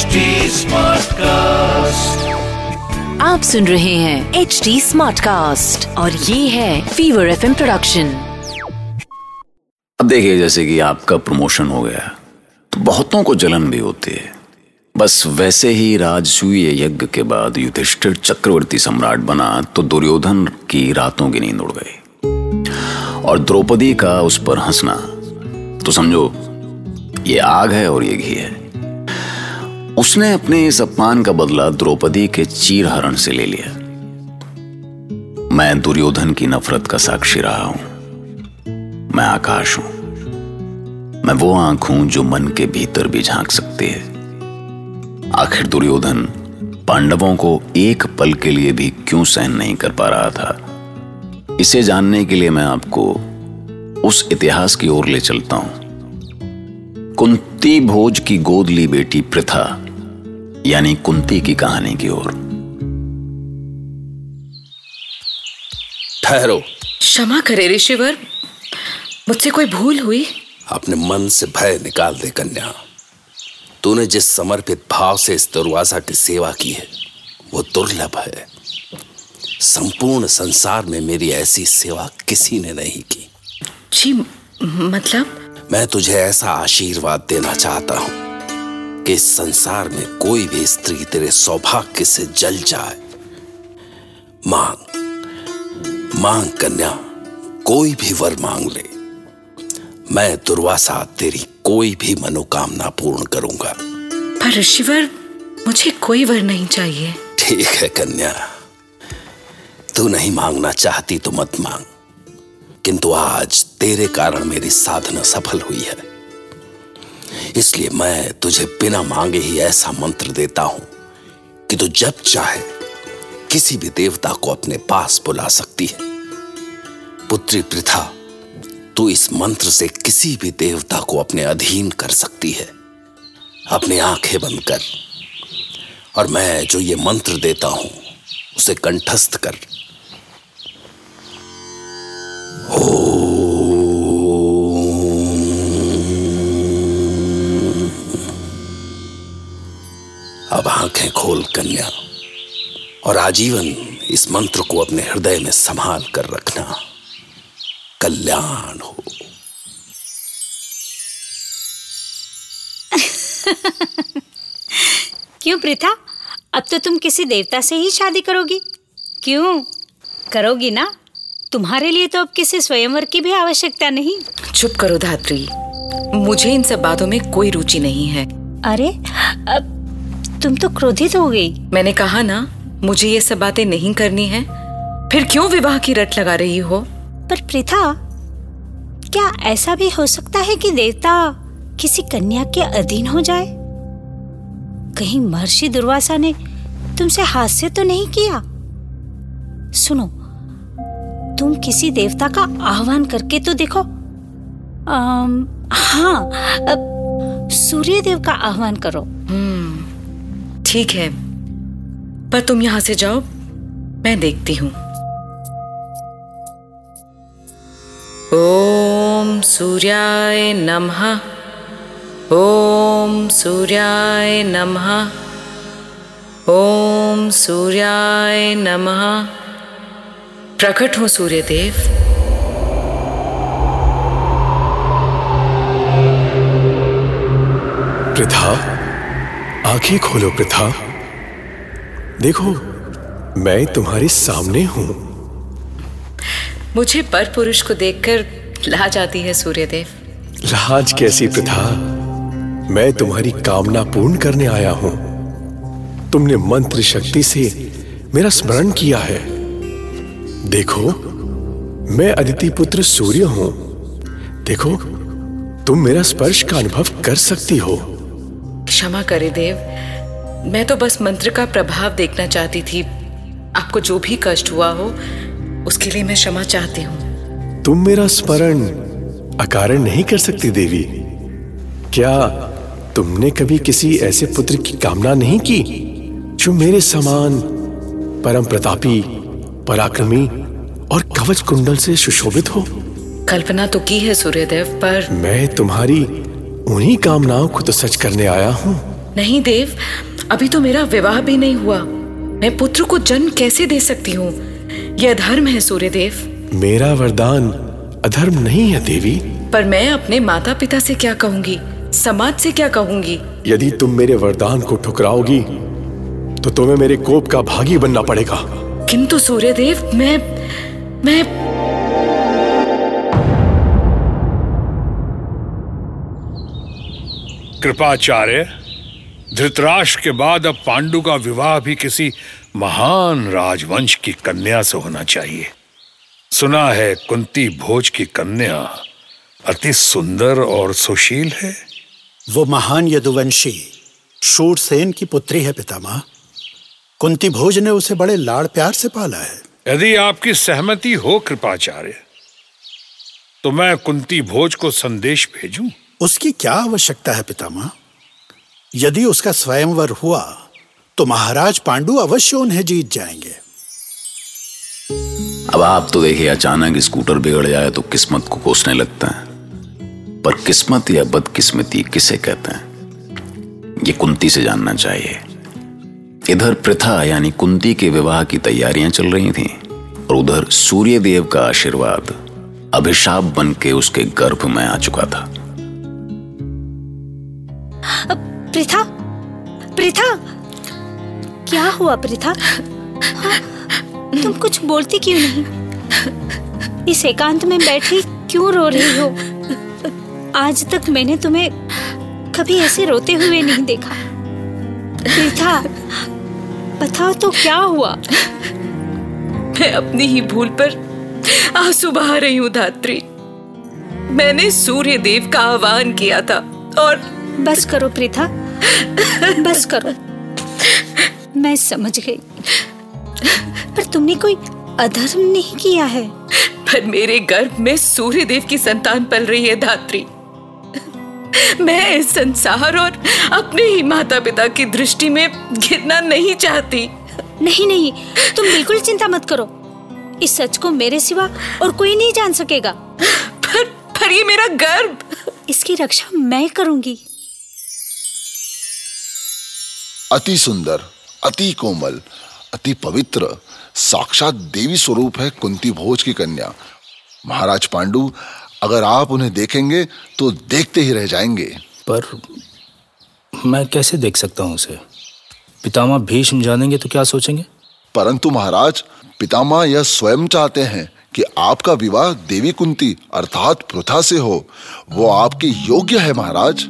HD Smartcast. आप सुन रहे हैं एच डी स्मार्ट कास्ट और ये है फीवर एफ़ प्रोडक्शन अब देखिए जैसे कि आपका प्रमोशन हो गया तो बहुतों को जलन भी होती है। बस वैसे ही राजसूय यज्ञ के बाद युधिष्ठिर चक्रवर्ती सम्राट बना तो दुर्योधन की रातों की नींद उड़ गई। और द्रौपदी का उस पर हंसना तो समझो ये आग है और ये घी है। उसने अपने इस अपमान का बदला द्रौपदी के चीर हरण से ले लिया। मैं दुर्योधन की नफरत का साक्षी रहा हूँ। मैं आकाश हूँ। मैं वो आँख हूँ जो मन के भीतर भी झाँक सकती है। आखिर दुर्योधन पांडवों को एक पल के लिए भी क्यों सहन नहीं कर पा रहा था? इसे जानने के लिए मैं आपको उस इतिहास की ओर ले चलता हूँ। कुंती भोज की गोद ली बेटी प्रथा यानी कुंती की कहानी की ओर। ठहरो। क्षमा करे ऋषिवर। मुझसे कोई भूल हुई? अपने मन से भय निकाल दे कन्या। तूने जिस समर्पित भाव से इस दुर्वासा की सेवा की है वो दुर्लभ है। संपूर्ण संसार में मेरी ऐसी सेवा किसी ने नहीं की। जी मतलब? मैं तुझे ऐसा आशीर्वाद देना चाहता हूँ। कि संसार में कोई भी स्त्री तेरे सौभाग्य से जल जाए। मांग मांग कन्या कोई भी वर मांग ले। मैं दुर्वासा तेरी कोई भी मनोकामना पूर्ण करूँगा। पर ऋषिवर मुझे कोई वर नहीं चाहिए। ठीक है कन्या तू नहीं मांगना चाहती तो मत मांग। किंतु आज तेरे कारण मेरी साधना सफल हुई है। इसलिए मैं तुझे बिना मांगे ही ऐसा मंत्र देता हूँ कि तू जब चाहे किसी भी देवता को अपने पास बुला सकती है। पुत्री प्रथा, तू इस मंत्र से किसी भी देवता को अपने अधीन कर सकती है। अपनी आँखें बंद कर और मैं जो ये मंत्र देता हूँ, उसे कंठस्थ कर। अब आँखें खोल कन्या और आजीवन इस मंत्र को अपने हृदय में संभाल कर रखना। कल्याण हो। क्यों प्रथा? अब तो तुम किसी देवता से ही शादी करोगी। क्यों? करोगी ना? तुम्हारे लिए तो अब किसी स्वयंवर की भी आवश्यकता नहीं। चुप करो धात्री। मुझे इन सब बातों में कोई रुचि नहीं है। अरे अब तुम तो क्रोधित हो गई। मैंने कहा ना मुझे ये सब बातें नहीं करनी है। फिर क्यों विवाह की रट लगा रही हो? पर प्रथा क्या ऐसा भी हो सकता है कि देवता किसी कन्या के अधीन हो जाए? कहीं महर्षि दुर्वासा ने तुमसे हास्य तो नहीं किया? सुनो तुम किसी देवता का आह्वान करके तो देखो। आम, हाँ सूर्य देव का आह्वान करो। ठीक है, पर तुम यहाँ से जाओ, मैं देखती हूँ। ओम सूर्याय नमः, ओम सूर्याय नमः, ओम सूर्याय नमः। प्रकट हो सूर्यदेव। प्रथा आँखें खोलो प्रथा। देखो मैं तुम्हारे सामने हूँ। मुझे पर पुरुष को देखकर लाज आती है सूर्यदेव। लाज कैसी प्रथा? मैं तुम्हारी कामना पूर्ण करने आया हूँ। तुमने मंत्र शक्ति से मेरा स्मरण किया है। देखो मैं अदिति पुत्र सूर्य हूँ। देखो तुम मेरा स्पर्श का अनुभव कर सकती हो। क्षमा करे देव। मैं तो बस मंत्र का प्रभाव देखना चाहती थी। आपको जो भी कष्ट हुआ हो उसके लिए मैं क्षमा चाहती हूँ। तुम मेरा स्मरण अकारण नहीं कर सकती देवी। क्या तुमने कभी किसी ऐसे पुत्र की कामना नहीं की जो मेरे समान परम प्रतापी पराक्रमी और कवच कुंडल से सुशोभित हो? कल्पना तो की है सूर्यदेव पर मैं तुम्हारी उन्हीं कामनाओं को तो सच करने आया हूँ। नहीं देव अभी तो मेरा विवाह भी नहीं हुआ। मैं पुत्र को जन्म कैसे दे सकती हूँ? यह अधर्म है सूर्यदेव। मेरा वरदान अधर्म नहीं है देवी। पर मैं अपने माता पिता से क्या कहूँगी? समाज से क्या कहूँगी? यदि तुम मेरे वरदान को ठुकराओगी तो तुम्हें मेरे कोप का भागी बनना पड़ेगा। किंतु सूर्यदेव मैं मैं कृपाचार्य धृतराष्ट्र के बाद अब पांडु का विवाह भी किसी महान राजवंश की कन्या से होना चाहिए। सुना है कुंती भोज की कन्या अति सुंदर और सुशील है। वो महान यदुवंशी शूरसेन की पुत्री है पितामह। कुंती भोज ने उसे बड़े लाड़ प्यार से पाला है। यदि आपकी सहमति हो कृपाचार्य तो मैं कुंती भोज को संदेश भेजूं। उसकी क्या आवश्यकता है पितामह? यदि उसका स्वयंवर हुआ तो महाराज पांडु अवश्य उन्हें जीत जाएँगे। अब आप तो देखिए, अचानक स्कूटर बिगड़ जाए तो किस्मत को कोसने लगता है। पर किस्मत या बदकिस्मती किसे कहते हैं? ये कुंती से जानना चाहिए। इधर प्रथा यानी कुंती के विवाह की तैयारियाँ चल रही थीं, और उधर सूर्यदेव का आशीर्वाद अभिशाप बन के उसके गर्भ में आ चुका था। प्रिथा प्रिथा क्या हुआ प्रिथा हाँ, तुम कुछ बोलती क्यों नहीं? इस एकांत में बैठी क्यों रो रही हो? आज तक मैंने तुम्हें कभी ऐसे रोते हुए नहीं देखा। प्रिथा बताओ तो क्या हुआ? मैं अपनी ही भूल पर आँसू बहा रही हूँ धात्री। मैंने सूर्य देव का आह्वान किया था और बस करो प्रिथा बस करो। मैं समझ गई। पर तुमने कोई अधर्म नहीं किया है। पर मेरे गर्भ में सूर्य देव की संतान पल रही है धात्री। मैं इस संसार और अपने ही माता पिता की दृष्टि में गिरना नहीं चाहती। नहीं नहीं तुम बिल्कुल चिंता मत करो। इस सच को मेरे सिवा और कोई नहीं जान सकेगा। पर पर ये मेरा गर्भ। इसकी रक्षा मैं करूँगी। अति सुंदर अति कोमल अति पवित्र साक्षात देवी स्वरूप है कुंती भोज की कन्या। महाराज पांडु अगर आप उन्हें देखेंगे तो देखते ही रह जाएँगे। पर मैं कैसे देख सकता हूँ उसे? पितामह भीष्म जानेंगे तो क्या सोचेंगे? परंतु महाराज पितामह यह स्वयं चाहते हैं कि आपका विवाह देवी कुंती अर्थात प्रथा से हो। वो आपके योग्य है महाराज।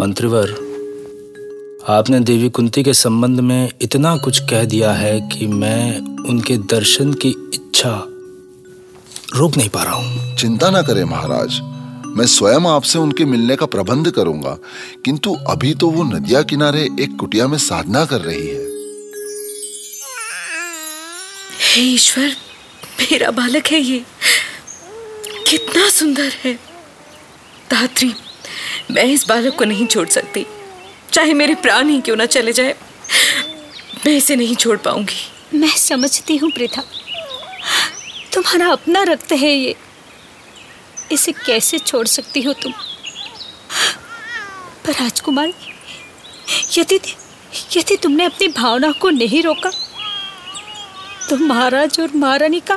मंत्रीवर आपने देवी कुंती के संबंध में इतना कुछ कह दिया है कि मैं उनके दर्शन की इच्छा रोक नहीं पा रहा हूँ। चिंता ना करें महाराज। मैं स्वयं आपसे उनके मिलने का प्रबंध करूँगा। किंतु अभी तो वो नदिया किनारे एक कुटिया में साधना कर रही है। हे ईश्वर मेरा बालक है ये। कितना सुंदर है। धात्री मैं इस बालक को नहीं छोड़ सकती। चाहे मेरे प्राण ही क्यों ना चले जाए मैं इसे नहीं छोड़ पाऊँगी। मैं समझती हूँ प्रिथा तुम्हारा अपना रक्त है ये। इसे कैसे छोड़ सकती हो तुम? पर राजकुमार यदि यदि तुमने अपनी भावना को नहीं रोका तो महाराज और महारानी का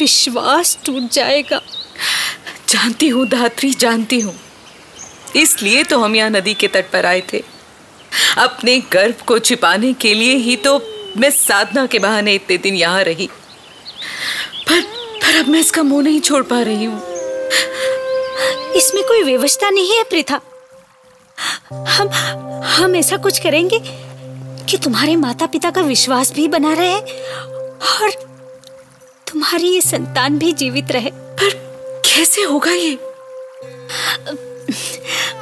विश्वास टूट जाएगा। जानती हूँ धात्री जानती हूँ। इसलिए तो हम यहाँ नदी के तट पर आए थे। अपने गर्भ को छिपाने के लिए ही तो मैं साधना के बहाने इतने दिन यहाँ रही। पर पर अब मैं इसका मुँह नहीं छोड़ पा रही हूँ। इसमें कोई व्यवस्था नहीं है प्रिथा हम हम ऐसा कुछ करेंगे कि तुम्हारे माता पिता का विश्वास भी बना रहे और तुम्हारी ये संतान भी जीवित रहे। पर कैसे होगा ये?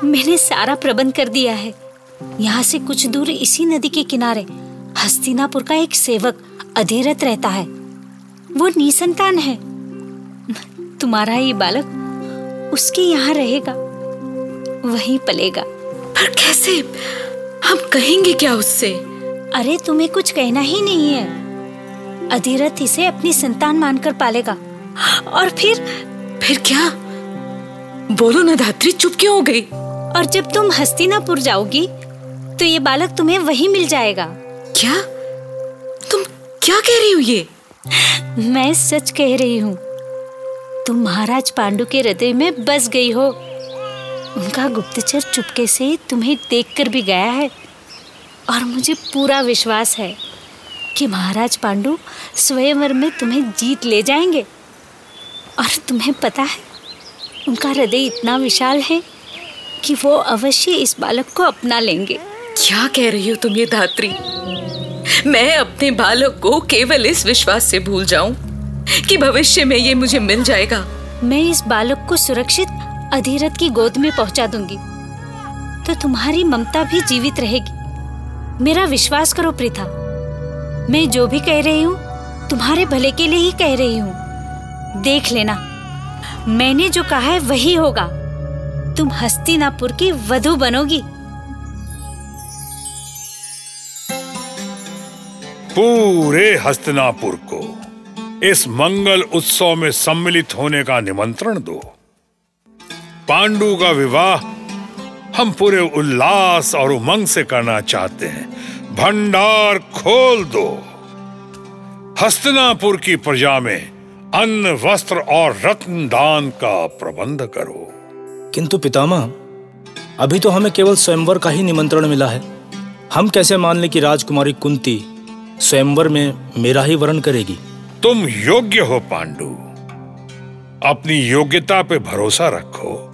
मैंने सारा प्रबंध कर दिया है। यहाँ से कुछ दूर इसी नदी के किनारे हस्तिनापुर का एक सेवक अधीरत रहता है। वो निसंतान है। तुम्हारा ये बालक उसके यहाँ रहेगा। वहीं पलेगा। पर कैसे? हम कहेंगे क्या उससे? अरे तुम्हें कुछ कहना ही नहीं है। अधीरथ इसे अपनी संतान मानकर पालेगा। और फिर? फिर क्या? बोलो ना धात्री चुप क्यों हो गई? और जब तुम हस्तिनापुर जाओगी तो ये बालक तुम्हें वही मिल जाएगा। क्या? तुम क्या कह रही हो ये? मैं सच कह रही हूँ तुम महाराज पांडु के हृदय में बस गई हो। उनका गुप्तचर चुपके से तुम्हें देखकर भी गया है। और मुझे पूरा विश्वास है कि महाराज पांडु स्वयंवर में तुम्हें जीत ले जाएँगे। और तुम्हें पता है उनका हृदय इतना विशाल है कि वो अवश्य इस बालक को अपना लेंगे। क्या कह रही हो तुम ये धात्री? मैं अपने बालक को केवल इस विश्वास से भूल जाऊँ कि भविष्य में ये मुझे मिल जाएगा। मैं इस बालक को सुरक्षित अधीरथ की गोद में पहुँचा दूँगी। तो तुम्हारी ममता भी जीवित रहेगी। मेरा विश्वास करो प्रीथा मैं जो भी कह रही हूँ तुम्हारे भले के लिए ही कह रही हूँ। देख लेना। मैंने जो कहा है वही होगा। तुम हस्तिनापुर की वधु बनोगी। पूरे हस्तिनापुर को इस मंगल उत्सव में सम्मिलित होने का निमंत्रण दो। पांडु का विवाह हम पूरे उल्लास और उमंग से करना चाहते हैं। भंडार खोल दो। हस्तिनापुर की प्रजा में अन्न वस्त्र और रत्न दान का प्रबंध करो। किंतु पितामह अभी तो हमें केवल स्वयंवर का ही निमंत्रण मिला है। हम कैसे मान लें कि राजकुमारी कुंती स्वयंवर में मेरा ही वर्ण करेगी? तुम योग्य हो पांडु। अपनी योग्यता पे भरोसा रखो।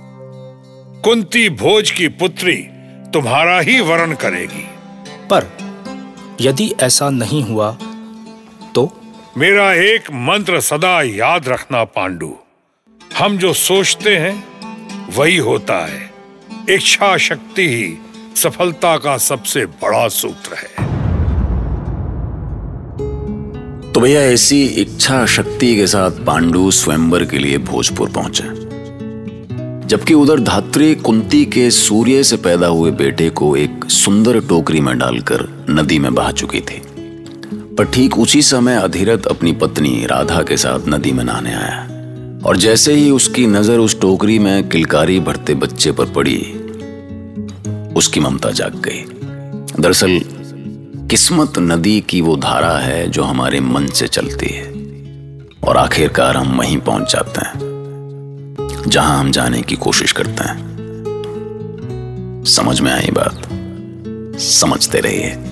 कुंती भोज की पुत्री तुम्हारा ही वर्ण करेगी। पर यदि ऐसा नहीं हुआ मेरा एक मंत्र सदा याद रखना पांडु। हम जो सोचते हैं, वही होता है। इच्छा शक्ति ही सफलता का सबसे बड़ा सूत्र है। तो भैया, ऐसी इच्छा शक्ति के साथ पांडु स्वयंवर के लिए भोजपुर पहुँचे। जबकि उधर धात्री कुंती के सूर्य से पैदा हुए बेटे को एक सुंदर टोकरी में डालकर नदी में बहा चुकी थी। पर ठीक उसी समय अधीरथ अपनी पत्नी राधा के साथ नदी में नहाने आया। और जैसे ही उसकी नज़र उस टोकरी में किलकारी भरते बच्चे पर पड़ी, उसकी ममता जाग गई। दरअसल, किस्मत नदी की वो धारा है जो हमारे मन से चलती है और आखिरकार हम वहीं पहुँच जाते हैं, जहाँ हम जाने की कोशिश करते हैं। समझ में आई बात? समझते रहिए।